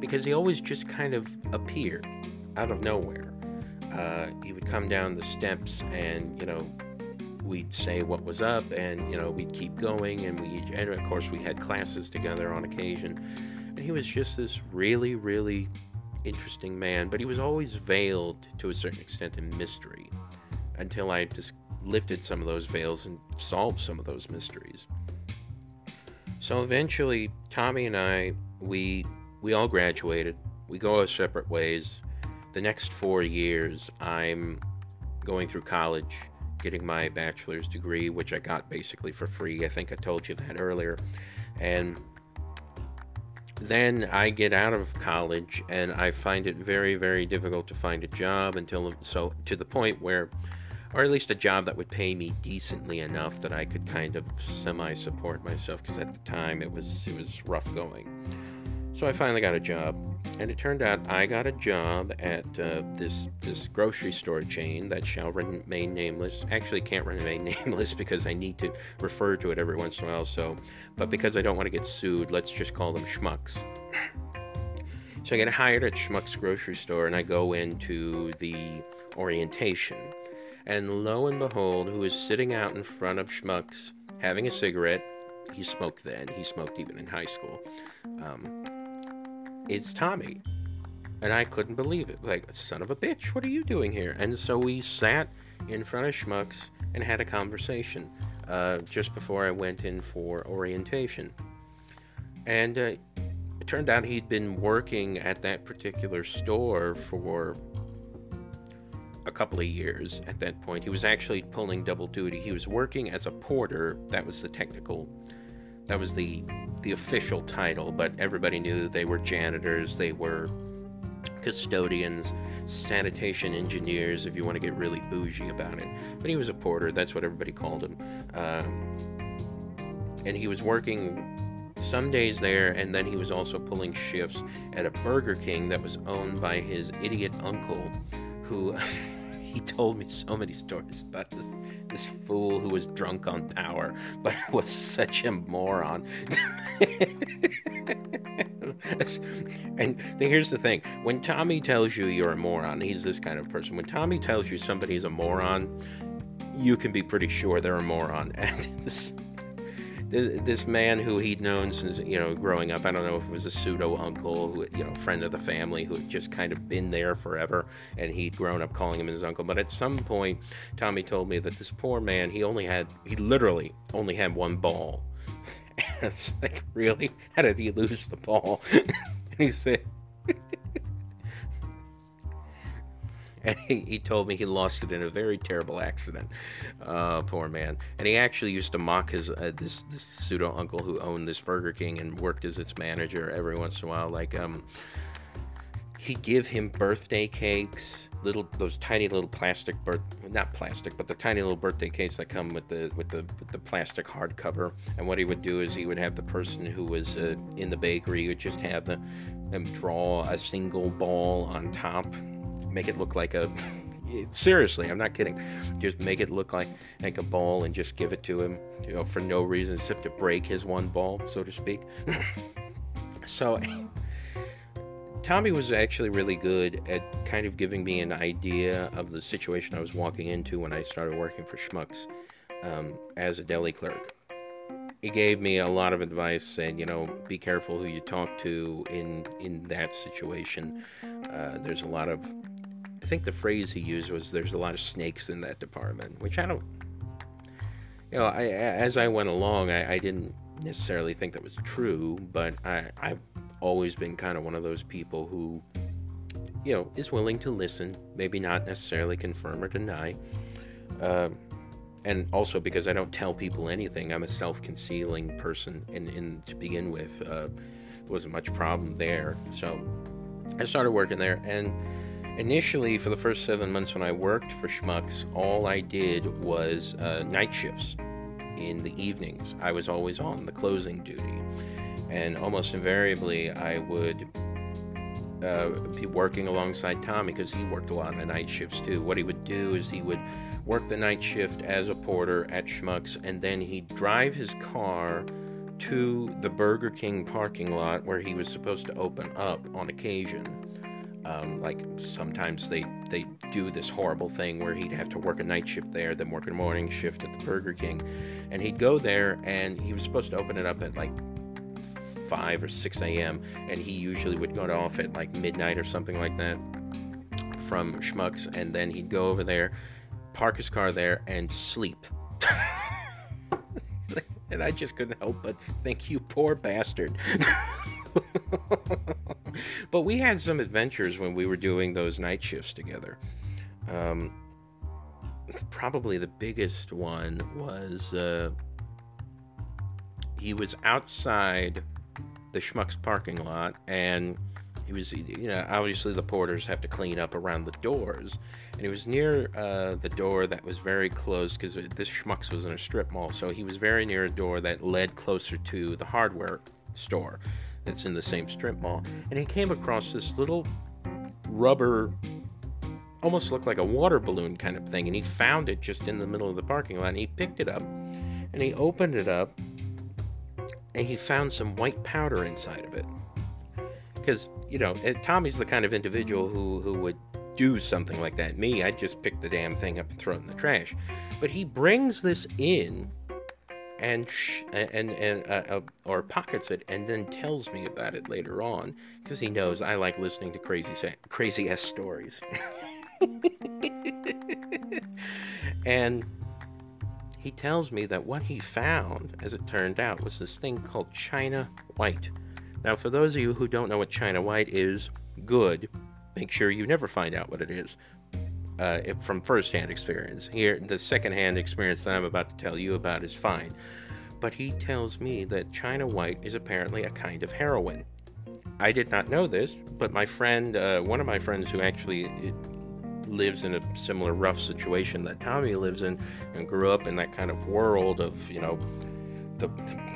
S1: Because he always just kind of appeared out of nowhere. Uh, he would come down the steps and, you know, we'd say what was up and, you know, we'd keep going and we, and of course, we had classes together on occasion. And he was just this really, really interesting man, but he was always veiled to a certain extent in mystery until I just lifted some of those veils and solved some of those mysteries. So eventually, Tommy and I, we we all graduated. We go our separate ways. The next four years, I'm going through college, getting my bachelor's degree, which I got basically for free. I think I told you that earlier. And then I get out of college and I find it very, very difficult to find a job until so to the point where or at least a job that would pay me decently enough that I could kind of semi support myself because at the time it was it was rough going. So I finally got a job, and it turned out I got a job at uh, this this grocery store chain that shall remain nameless. Actually, can't remain *laughs* nameless because I need to refer to it every once in a while. So, but because I don't want to get sued, let's just call them Schmucks. So I get hired at Schmucks grocery store, and I go into the orientation and lo and behold, who is sitting out in front of Schmucks having a cigarette. He smoked then, he smoked even in high school. Um, it's Tommy. And I couldn't believe it. Like, son of a bitch, what are you doing here? And so we sat in front of Schmucks and had a conversation uh, just before I went in for orientation. And uh, it turned out he'd been working at that particular store for couple of years at that point. He was actually pulling double duty. He was working as a porter. That was the technical, that was the the official title. But everybody knew they were janitors. They were custodians, sanitation engineers. If you want to get really bougie about it, but he was a porter. That's what everybody called him. Uh, and he was working some days there, and then he was also pulling shifts at a Burger King that was owned by his idiot uncle, who *laughs* he told me so many stories about this this fool who was drunk on power, but *laughs* was such a moron. *laughs* and here's the thing: when Tommy tells you you're a moron, he's this kind of person. When Tommy tells you somebody's a moron, you can be pretty sure they're a moron. *laughs* And this this man who he'd known since you know growing up. I don't know if it was a pseudo uncle, who you know, friend of the family, who had just kind of been there forever, and he'd grown up calling him his uncle. But at some point, Tommy told me that this poor man, he only had, he literally only had one ball. *laughs* And I was like, really? How did he lose the ball? *laughs* and he said. And he, he, told me he lost it in a very terrible accident. Uh, poor man. And he actually used to mock his uh, this this pseudo uncle who owned this Burger King and worked as its manager every once in a while. Like um, he'd give him birthday cakes, little those tiny little plastic birth not plastic, but the tiny little birthday cakes that come with the with the with the plastic hardcover. And what he would do is he would have the person who was uh, in the bakery would just have the and draw a single ball on top, make it look like a seriously, I'm not kidding. Just make it look like like a ball and just give it to him, you know, for no reason except to break his one ball, so to speak. *clears throat* so Tommy was actually really good at kind of giving me an idea of the situation I was walking into when I started working for Schmucks um, as a deli clerk. He gave me a lot of advice, saying, you know, be careful who you talk to in in that situation. Uh, there's a lot of I think the phrase he used was "there's a lot of snakes in that department," which I don't. You know, I, as I went along, I, I didn't necessarily think that was true, but I, I've always been kind of one of those people who, you know, is willing to listen, maybe not necessarily confirm or deny. Uh, and also because I don't tell people anything, I'm a self-concealing person, and, to begin with, uh, wasn't much problem there. So I started working there, and Initially, for the first seven months when I worked for Schmucks, all I did was uh, night shifts in the evenings. I was always on the closing duty, and almost invariably, I would uh, be working alongside Tommy because he worked a lot of night shifts too. What he would do is he would work the night shift as a porter at Schmucks, and then he'd drive his car to the Burger King parking lot where he was supposed to open up on occasion um, like sometimes they they do this horrible thing where he'd have to work a night shift there, then work a morning shift at the Burger King, and he'd go there and he was supposed to open it up at like five or six a.m. and he usually would go to off at like midnight or something like that from Schmucks, and then he'd go over there, park his car there, and sleep. *laughs* and I just couldn't help but think, you poor bastard. *laughs* but we had some adventures when we were doing those night shifts together. Um, probably the biggest one was uh, he was outside the Schmucks parking lot and he was you know obviously the porters have to clean up around the doors. And he was near uh, the door that was very close because this schmucks was in a strip mall. So he was very near a door that led closer to the hardware store that's in the same strip mall, and he came across this little rubber, almost looked like a water balloon kind of thing, and he found it just in the middle of the parking lot, and he picked it up, and he opened it up, and he found some white powder inside of it. Because, you know, Tommy's the kind of individual who, who would do something like that. Me, I'd just pick the damn thing up and throw it in the trash. But he brings this in and sh- and and uh, uh, or pockets it and then tells me about it later on because he knows I like listening to crazy crazy ass stories. *laughs* and he tells me that what he found, as it turned out, was this thing called China White. Now, for those of you who don't know what China White is, good. Make sure you never find out what it is uh, from firsthand experience. Here, the secondhand experience that I'm about to tell you about is fine. But he tells me that China White is apparently a kind of heroin. I did not know this, but my friend, uh, one of my friends who actually uh, lives in a similar rough situation that Tommy lives in and grew up in that kind of world of, you know, the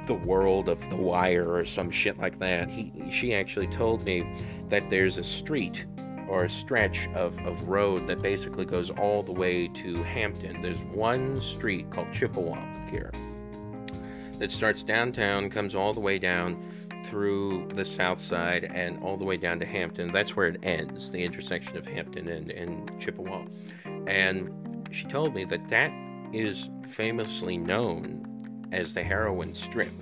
S1: the world of the wire or some shit like that. He she actually told me that there's a street or a stretch of, of road that basically goes all the way to Hampton. There's one street called Chippewa here that starts downtown, comes all the way down through the south side and all the way down to Hampton. That's where it ends, the intersection of Hampton and, and Chippewa. And she told me that that is famously known as the heroin strip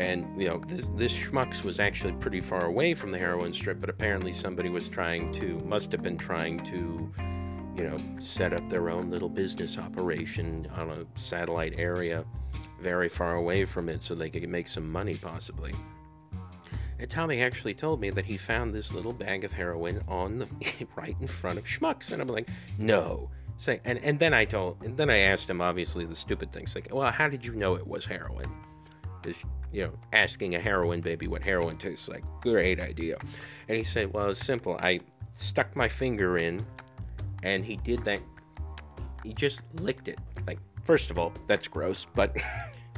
S1: and you know this, this schmucks was actually pretty far away from the heroin strip but apparently somebody was trying to must have been trying to you know set up their own little business operation on a satellite area very far away from it so they could make some money possibly and Tommy actually told me that he found this little bag of heroin on the *laughs* right in front of Schmucks, and I'm like, no. Say, and and then I told, and then I asked him obviously the stupid things like, well, how did you know it was heroin? You know, asking a heroin baby what heroin tastes like. Great idea. And he said, Well, it's simple. I stuck my finger in, and he did that. He just licked it. Like, first of all, that's gross, but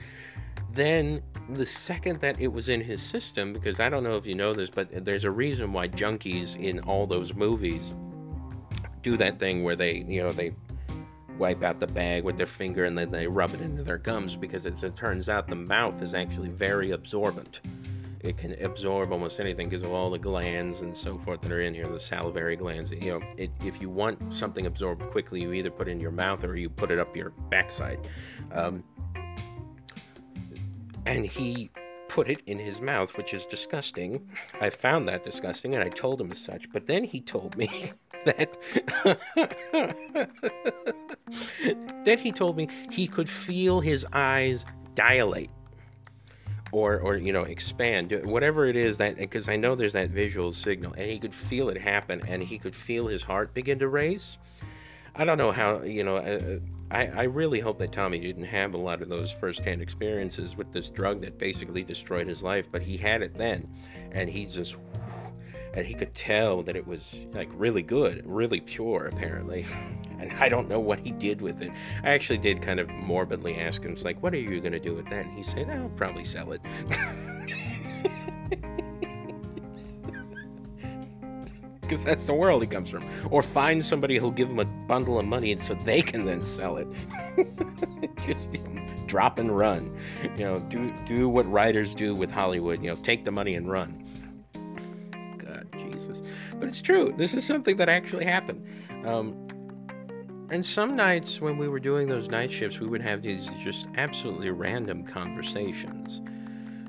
S1: *laughs* then the second that it was in his system, because I don't know if you know this, but there's a reason why junkies in all those movies do that thing where they, you know, they wipe out the bag with their finger and then they rub it into their gums because as it turns out the mouth is actually very absorbent. It can absorb almost anything because of all the glands and so forth that are in here, the salivary glands. You know, it, if you want something absorbed quickly, you either put it in your mouth or you put it up your backside. Um, and he put it in his mouth, which is disgusting. I found that disgusting, and I told him as such. But then he told me *laughs* that. *laughs* then he told me he could feel his eyes dilate. Or, or you know expand whatever it is that because i know there's that visual signal and he could feel it happen and he could feel his heart begin to race I don't know how, you know, uh, I, I really hope that Tommy didn't have a lot of those firsthand experiences with this drug that basically destroyed his life, but he had it then. And he just, and he could tell that it was like really good, really pure, apparently. *laughs* And I don't know what he did with it. I actually did kind of morbidly ask him, like, what are you going to do with that? And he said, I'll probably sell it. *laughs* because that's the world he comes from. Or find somebody who'll give him a bundle of money so they can then sell it. *laughs* Just drop and run. You know, do do what writers do with Hollywood. You know, take the money and run. God, Jesus. But it's true. This is something that actually happened. Um, and some nights when we were doing those night shifts, we would have these just absolutely random conversations.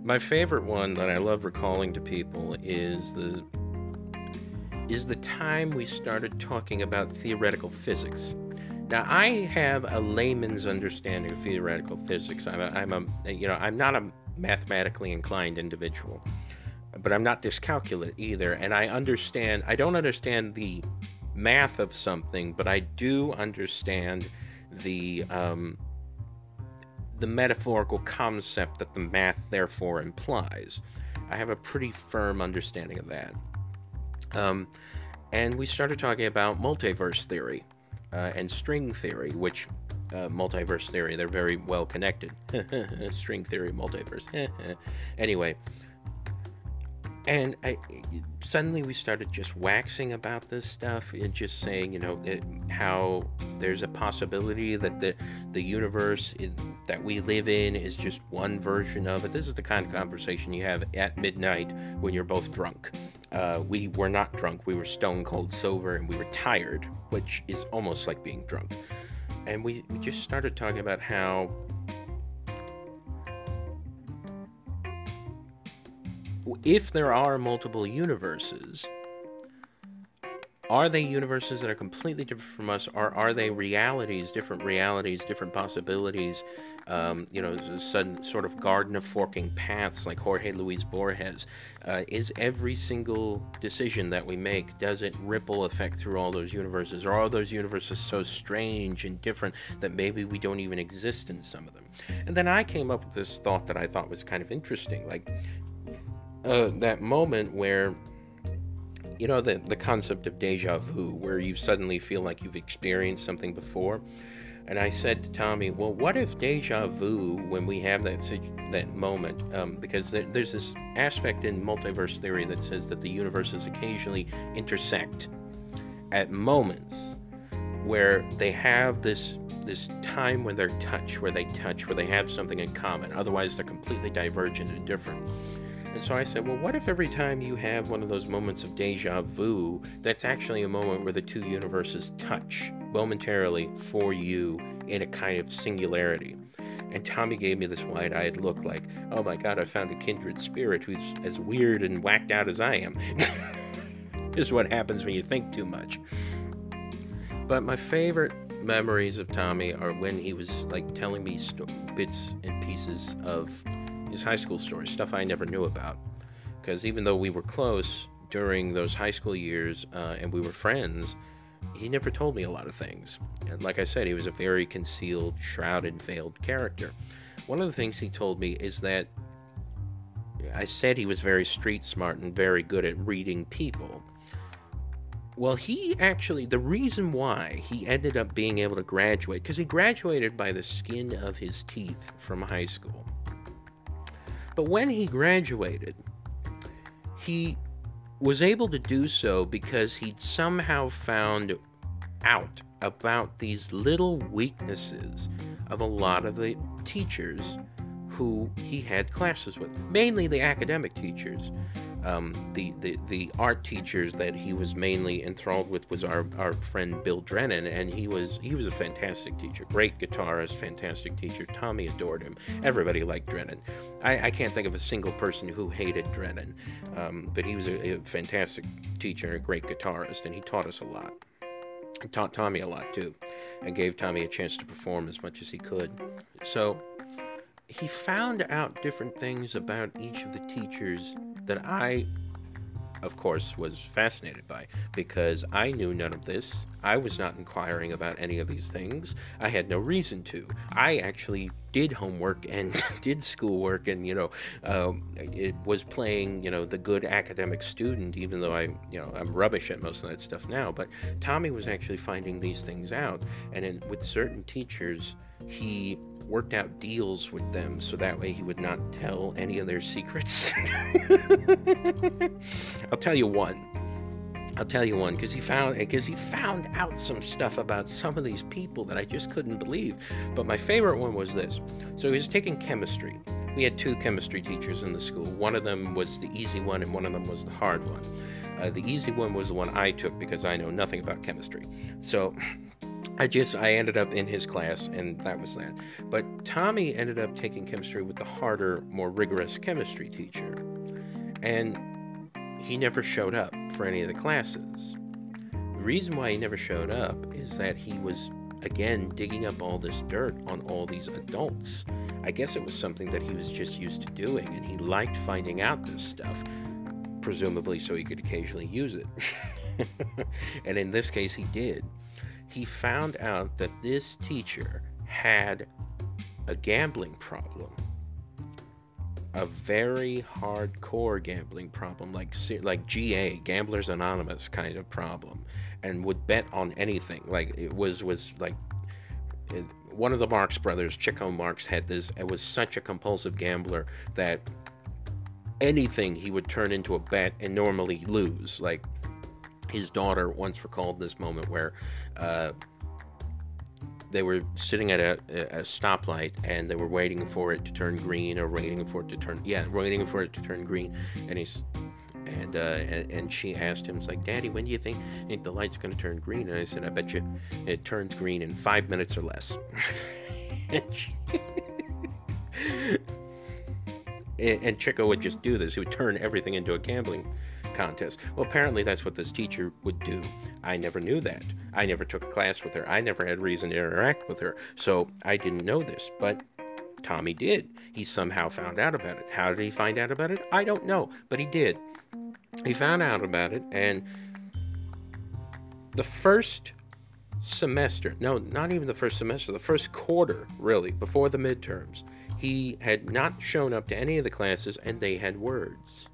S1: My favorite one that I love recalling to people is the is the time we started talking about theoretical physics. Now, I have a layman's understanding of theoretical physics. I'm a, I'm a you know, I'm not a mathematically inclined individual, but I'm not dyscalculate either. And I understand, I don't understand the math of something, but I do understand the um, the metaphorical concept that the math therefore implies. I have a pretty firm understanding of that. Um, and we started talking about multiverse theory uh, and string theory, which uh, multiverse theory, they're very well connected. *laughs* string theory, multiverse. *laughs* anyway, and I, suddenly we started just waxing about this stuff and just saying, you know, it, how there's a possibility that the the universe in, that we live in is just one version of it. This is the kind of conversation you have at midnight when you're both drunk. Uh, we were not drunk. We were stone cold sober and we were tired, which is almost like being drunk. And we, we just started talking about how if there are multiple universes, are they universes that are completely different from us, or are they realities, different realities, different possibilities? Um, you know, sudden sort of garden of forking paths, like Jorge Luis Borges. Uh, is every single decision that we make does it ripple effect through all those universes, or are those universes so strange and different that maybe we don't even exist in some of them? And then I came up with this thought that I thought was kind of interesting, like uh, that moment where you know the the concept of deja vu where you suddenly feel like you've experienced something before and I said to Tommy, "Well, what if deja vu when we have that that moment? Um, because there, there's this aspect in multiverse theory that says that the universes occasionally intersect at moments where they have this this time when they're touch, where they touch, where they have something in common. Otherwise, they're completely divergent and different." And so I said, well, what if every time you have one of those moments of deja vu, that's actually a moment where the two universes touch momentarily for you in a kind of singularity? And Tommy gave me this wide eyed look like, oh my god, I found a kindred spirit who's as weird and whacked out as I am. This *laughs* is what happens when you think too much. But my favorite memories of Tommy are when he was like telling me sto- bits and pieces of his high school stories, stuff I never knew about. Because even though we were close during those high school years uh, and we were friends, he never told me a lot of things. And like I said, he was a very concealed, shrouded, veiled character. One of the things he told me is that I said he was very street smart and very good at reading people. Well, he actually, the reason why he ended up being able to graduate, because he graduated by the skin of his teeth from high school But when he graduated, he was able to do so because he'd somehow found out about these little weaknesses of a lot of the teachers who he had classes with, mainly the academic teachers. Um, the, the the art teachers that he was mainly enthralled with was our, our friend Bill Drennan, and he was he was a fantastic teacher, great guitarist, fantastic teacher. Tommy adored him. Everybody liked Drennan. I, I can't think of a single person who hated Drennan, um, but he was a, a fantastic teacher a great guitarist, and he taught us a lot. He taught Tommy a lot too, and gave Tommy a chance to perform as much as he could. So he found out different things about each of the teachers that I, of course, was fascinated by because I knew none of this. I was not inquiring about any of these things. I had no reason to. I actually did homework and *laughs* did schoolwork and, you know, um, it was playing, you know, the good academic student, even though I, you know, I'm rubbish at most of that stuff now. But Tommy was actually finding these things out. And in, with certain teachers, he worked out deals with them so that way he would not tell any of their secrets. *laughs* I'll tell you one. I'll tell you one because he found because he found out some stuff about some of these people that I just couldn't believe. But my favorite one was this. So he was taking chemistry. We had two chemistry teachers in the school. One of them was the easy one, and one of them was the hard one. Uh, the easy one was the one I took because I know nothing about chemistry. So I just I ended up in his class and that was that. But Tommy ended up taking chemistry with the harder, more rigorous chemistry teacher. And he never showed up for any of the classes. The reason why he never showed up is that he was again digging up all this dirt on all these adults. I guess it was something that he was just used to doing and he liked finding out this stuff, presumably so he could occasionally use it. *laughs* and in this case he did he found out that this teacher had a gambling problem. A very hardcore gambling problem, like like GA, Gamblers Anonymous kind of problem, and would bet on anything. Like it was was like it, one of the Marx brothers, Chico Marx, had this. It was such a compulsive gambler that anything he would turn into a bet and normally lose. Like his daughter once recalled this moment where uh, they were sitting at a, a, stoplight and they were waiting for it to turn green or waiting for it to turn yeah waiting for it to turn green and he's and uh, and, and, she asked him, "It's like, Daddy, when do you think, the light's going to turn green?" And I said, "I bet you it turns green in five minutes or less." *laughs* and, she, *laughs* and Chico would just do this. He would turn everything into a gambling contest. Well, apparently that's what this teacher would do. I never knew that. I never took a class with her. I never had reason to interact with her. So I didn't know this, but Tommy did. He somehow found out about it. How did he find out about it? I don't know, but he did. He found out about it, and the first semester, no, not even the first semester, the first quarter, really, before the midterms, he had not shown up to any of the classes and they had words.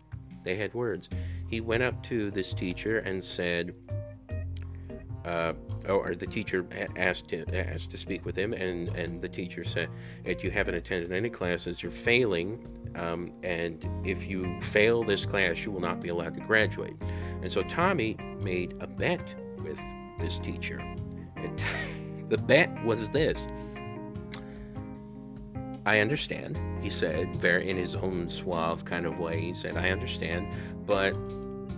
S1: They had words he went up to this teacher and said, uh, or the teacher asked him, asked to speak with him, and, and the teacher said, "If you haven't attended any classes, you're failing, um, and if you fail this class, you will not be allowed to graduate." And so Tommy made a bet with this teacher. And *laughs* the bet was this. I understand, he said, very in his own suave kind of way. He said, "I understand, but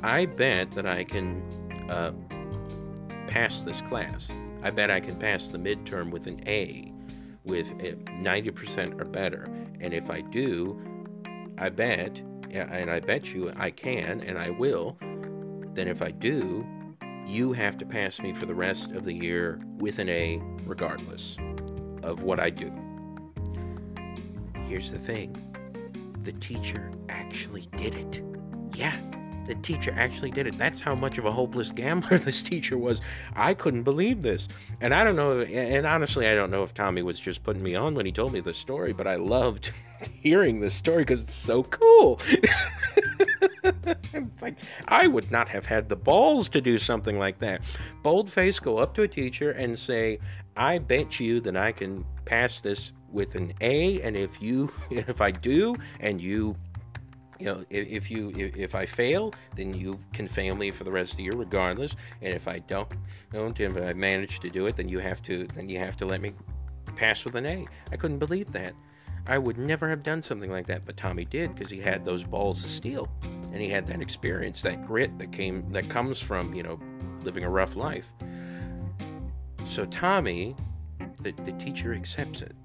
S1: I bet that I can uh, pass this class. I bet I can pass the midterm with an A, with 90% or better. And if I do, I bet, and I bet you I can and I will, then if I do, you have to pass me for the rest of the year with an A, regardless of what I do. Here's the thing the teacher actually did it. Yeah, the teacher actually did it. That's how much of a hopeless gambler *laughs* this teacher was. I couldn't believe this. And I don't know, and honestly, I don't know if Tommy was just putting me on when he told me the story, but I loved *laughs* hearing this story because it's so cool. *laughs* it's like, I would not have had the balls to do something like that. Bold face go up to a teacher and say, I bet you that I can pass this with an A, and if you, if I do, and you, you know, if, you, if, I fail, then you can fail me for the rest of the year, regardless. And if I don't, don't, if I manage to do it, then you have to, then you have to let me pass with an A. I couldn't believe that. I would never have done something like that, but Tommy did because he had those balls of steel, and he had that experience, that grit that came, that comes from, you know, living a rough life. So Tommy, the, the teacher accepts it.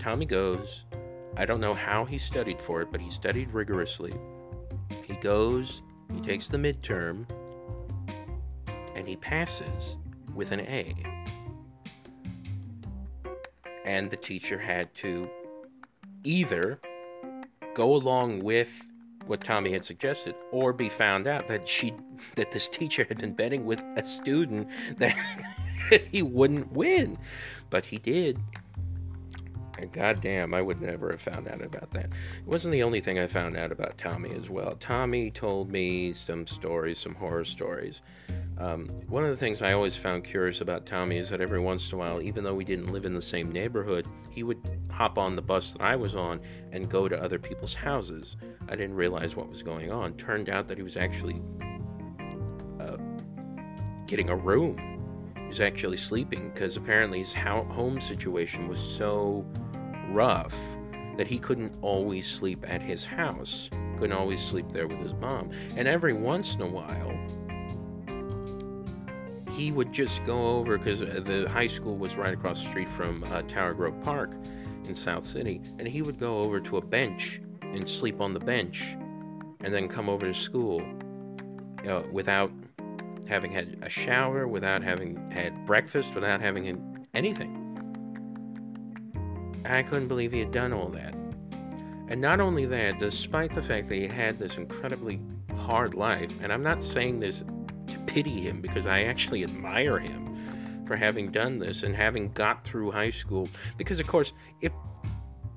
S1: Tommy goes, I don't know how he studied for it, but he studied rigorously. He goes, he takes the midterm, and he passes with an A. And the teacher had to either go along with what Tommy had suggested, or be found out that she that this teacher had been betting with a student that *laughs* he wouldn't win. But he did. And goddamn, I would never have found out about that. It wasn't the only thing I found out about Tommy as well. Tommy told me some stories, some horror stories. Um, one of the things I always found curious about Tommy is that every once in a while, even though we didn't live in the same neighborhood, he would hop on the bus that I was on and go to other people's houses. I didn't realize what was going on. Turned out that he was actually uh, getting a room He was actually sleeping because apparently his home situation was so rough that he couldn't always sleep at his house, couldn't always sleep there with his mom. And every once in a while, he would just go over because uh, the high school was right across the street from uh, Tower Grove Park in South City, and he would go over to a bench and sleep on the bench and then come over to school uh, without having had a shower, without having had breakfast, without having anything. I couldn't believe he had done all that. And not only that, despite the fact that he had this incredibly hard life, and I'm not saying this to pity him because I actually admire him for having done this and having got through high school. Because, of course, if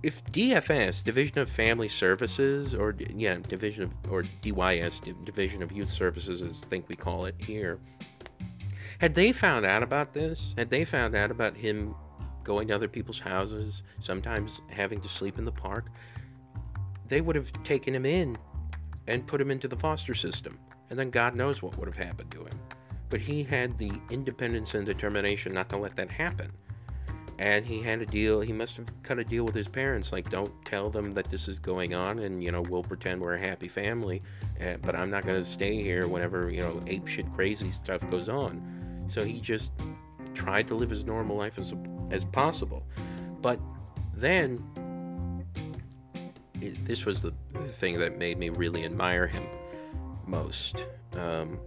S1: if DFS, Division of Family Services, or yeah, Division of, or DYS, Division of Youth Services, as I think we call it here, had they found out about this, had they found out about him going to other people's houses, sometimes having to sleep in the park, they would have taken him in and put him into the foster system, and then God knows what would have happened to him. But he had the independence and determination not to let that happen. And he had a deal he must have cut a deal with his parents like don't tell them that this is going on and you know we'll pretend we're a happy family uh, but i'm not going to stay here whenever you know ape shit crazy stuff goes on. So he just tried to live his normal life as, as possible but then it, this was the thing that made me really admire him most um,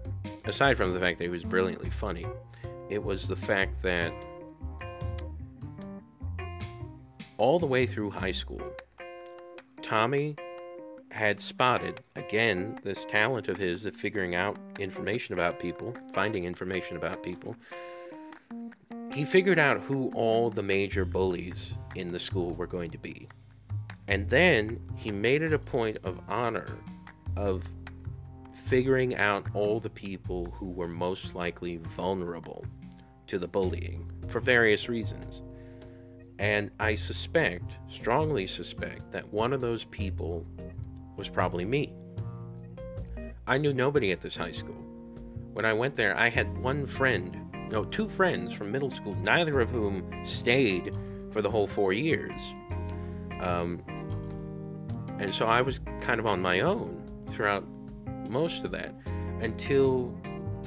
S1: aside from the fact that he was brilliantly funny it was the fact that all the way through high school, Tommy had spotted, again, this talent of his of figuring out information about people, finding information about people. He figured out who all the major bullies in the school were going to be. And then he made it a point of honor of figuring out all the people who were most likely vulnerable to the bullying for various reasons. And I suspect, strongly suspect, that one of those people was probably me. I knew nobody at this high school. When I went there, I had one friend, no, two friends from middle school, neither of whom stayed for the whole four years. Um, and so I was kind of on my own throughout most of that until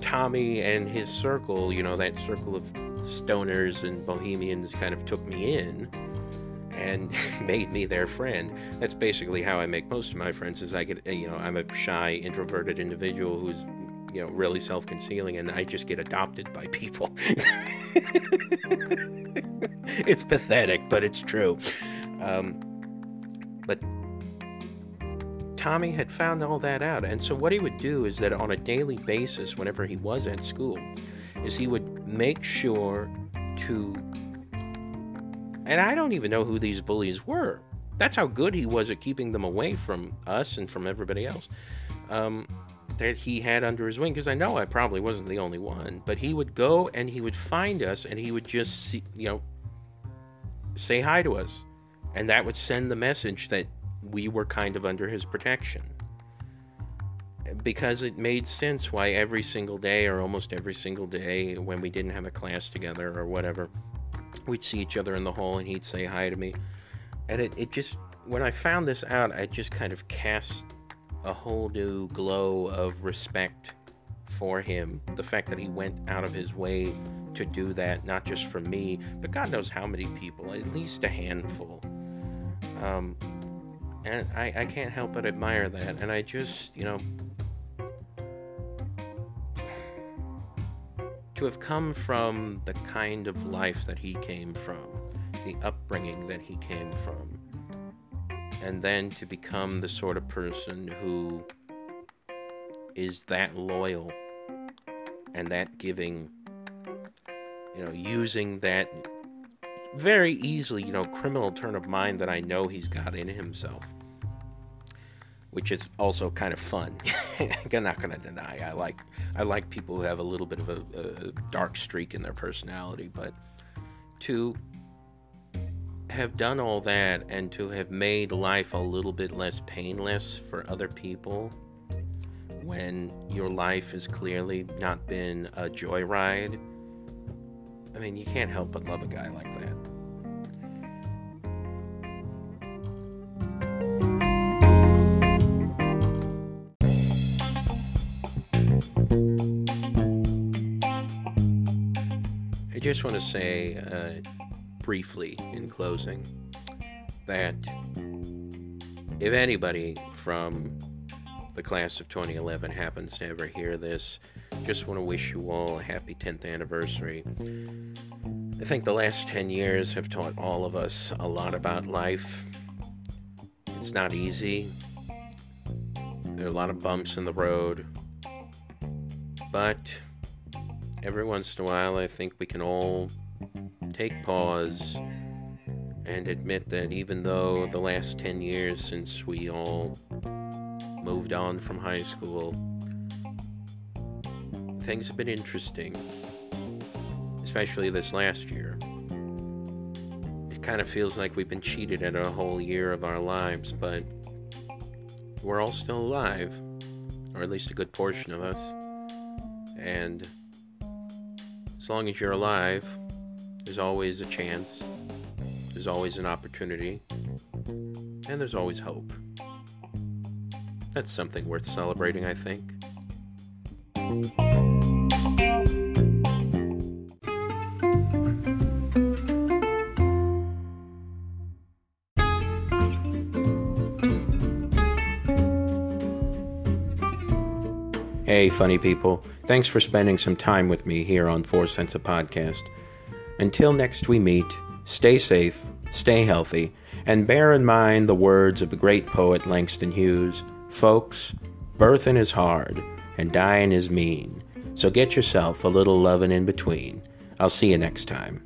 S1: Tommy and his circle, you know, that circle of stoners and bohemians kind of took me in and *laughs* made me their friend. That's basically how I make most of my friends. Is I get, you know, I'm a shy, introverted individual who's, you know, really self-concealing, and I just get adopted by people. *laughs* it's pathetic, but it's true. Um, but Tommy had found all that out, and so what he would do is that on a daily basis, whenever he was at school, is he would make sure to and I don't even know who these bullies were. That's how good he was at keeping them away from us and from everybody else um, that he had under his wing. Because I know I probably wasn't the only one, but he would go and he would find us and he would just see, you know, say hi to us. And that would send the message that we were kind of under his protection. Because it made sense why every single day, or almost every single day, when we didn't have a class together or whatever, we'd see each other in the hall and he'd say hi to me. And it, it just, when I found this out, I just kind of cast a whole new glow of respect for him. The fact that he went out of his way to do that, not just for me, but God knows how many people, at least a handful. Um, and I, I can't help but admire that. And I just, you know, to have come from the kind of life that he came from, the upbringing that he came from, and then to become the sort of person who is that loyal and that giving, you know, using that very easily, you know, criminal turn of mind that I know he's got in himself, which is also kind of fun. *laughs* I'm not going to deny. I like I like people who have a little bit of a, a dark streak in their personality, but to have done all that and to have made life a little bit less painless for other people when your life has clearly not been a joyride. I mean, you can't help but love a guy like that. I just want to say uh, briefly in closing that if anybody from the class of 2011 happens to ever hear this, just want to wish you all a happy 10th anniversary. I think the last 10 years have taught all of us a lot about life. It's not easy, there are a lot of bumps in the road, but every once in a while, I think we can all take pause and admit that even though the last 10 years since we all moved on from high school. Things have been interesting, especially this last year. It kind of feels like we've been cheated at a whole year of our lives, but we're all still alive, or at least a good portion of us. And as long as you're alive, there's always a chance, there's always an opportunity, and there's always hope. That's something worth celebrating, I think. Hey, funny people. Thanks for spending some time with me here on Four Cents a Podcast. Until next we meet, stay safe, stay healthy, and bear in mind the words of the great poet Langston Hughes. Folks, birthin' is hard and dyin' is mean, so get yourself a little lovin' in between. I'll see you next time.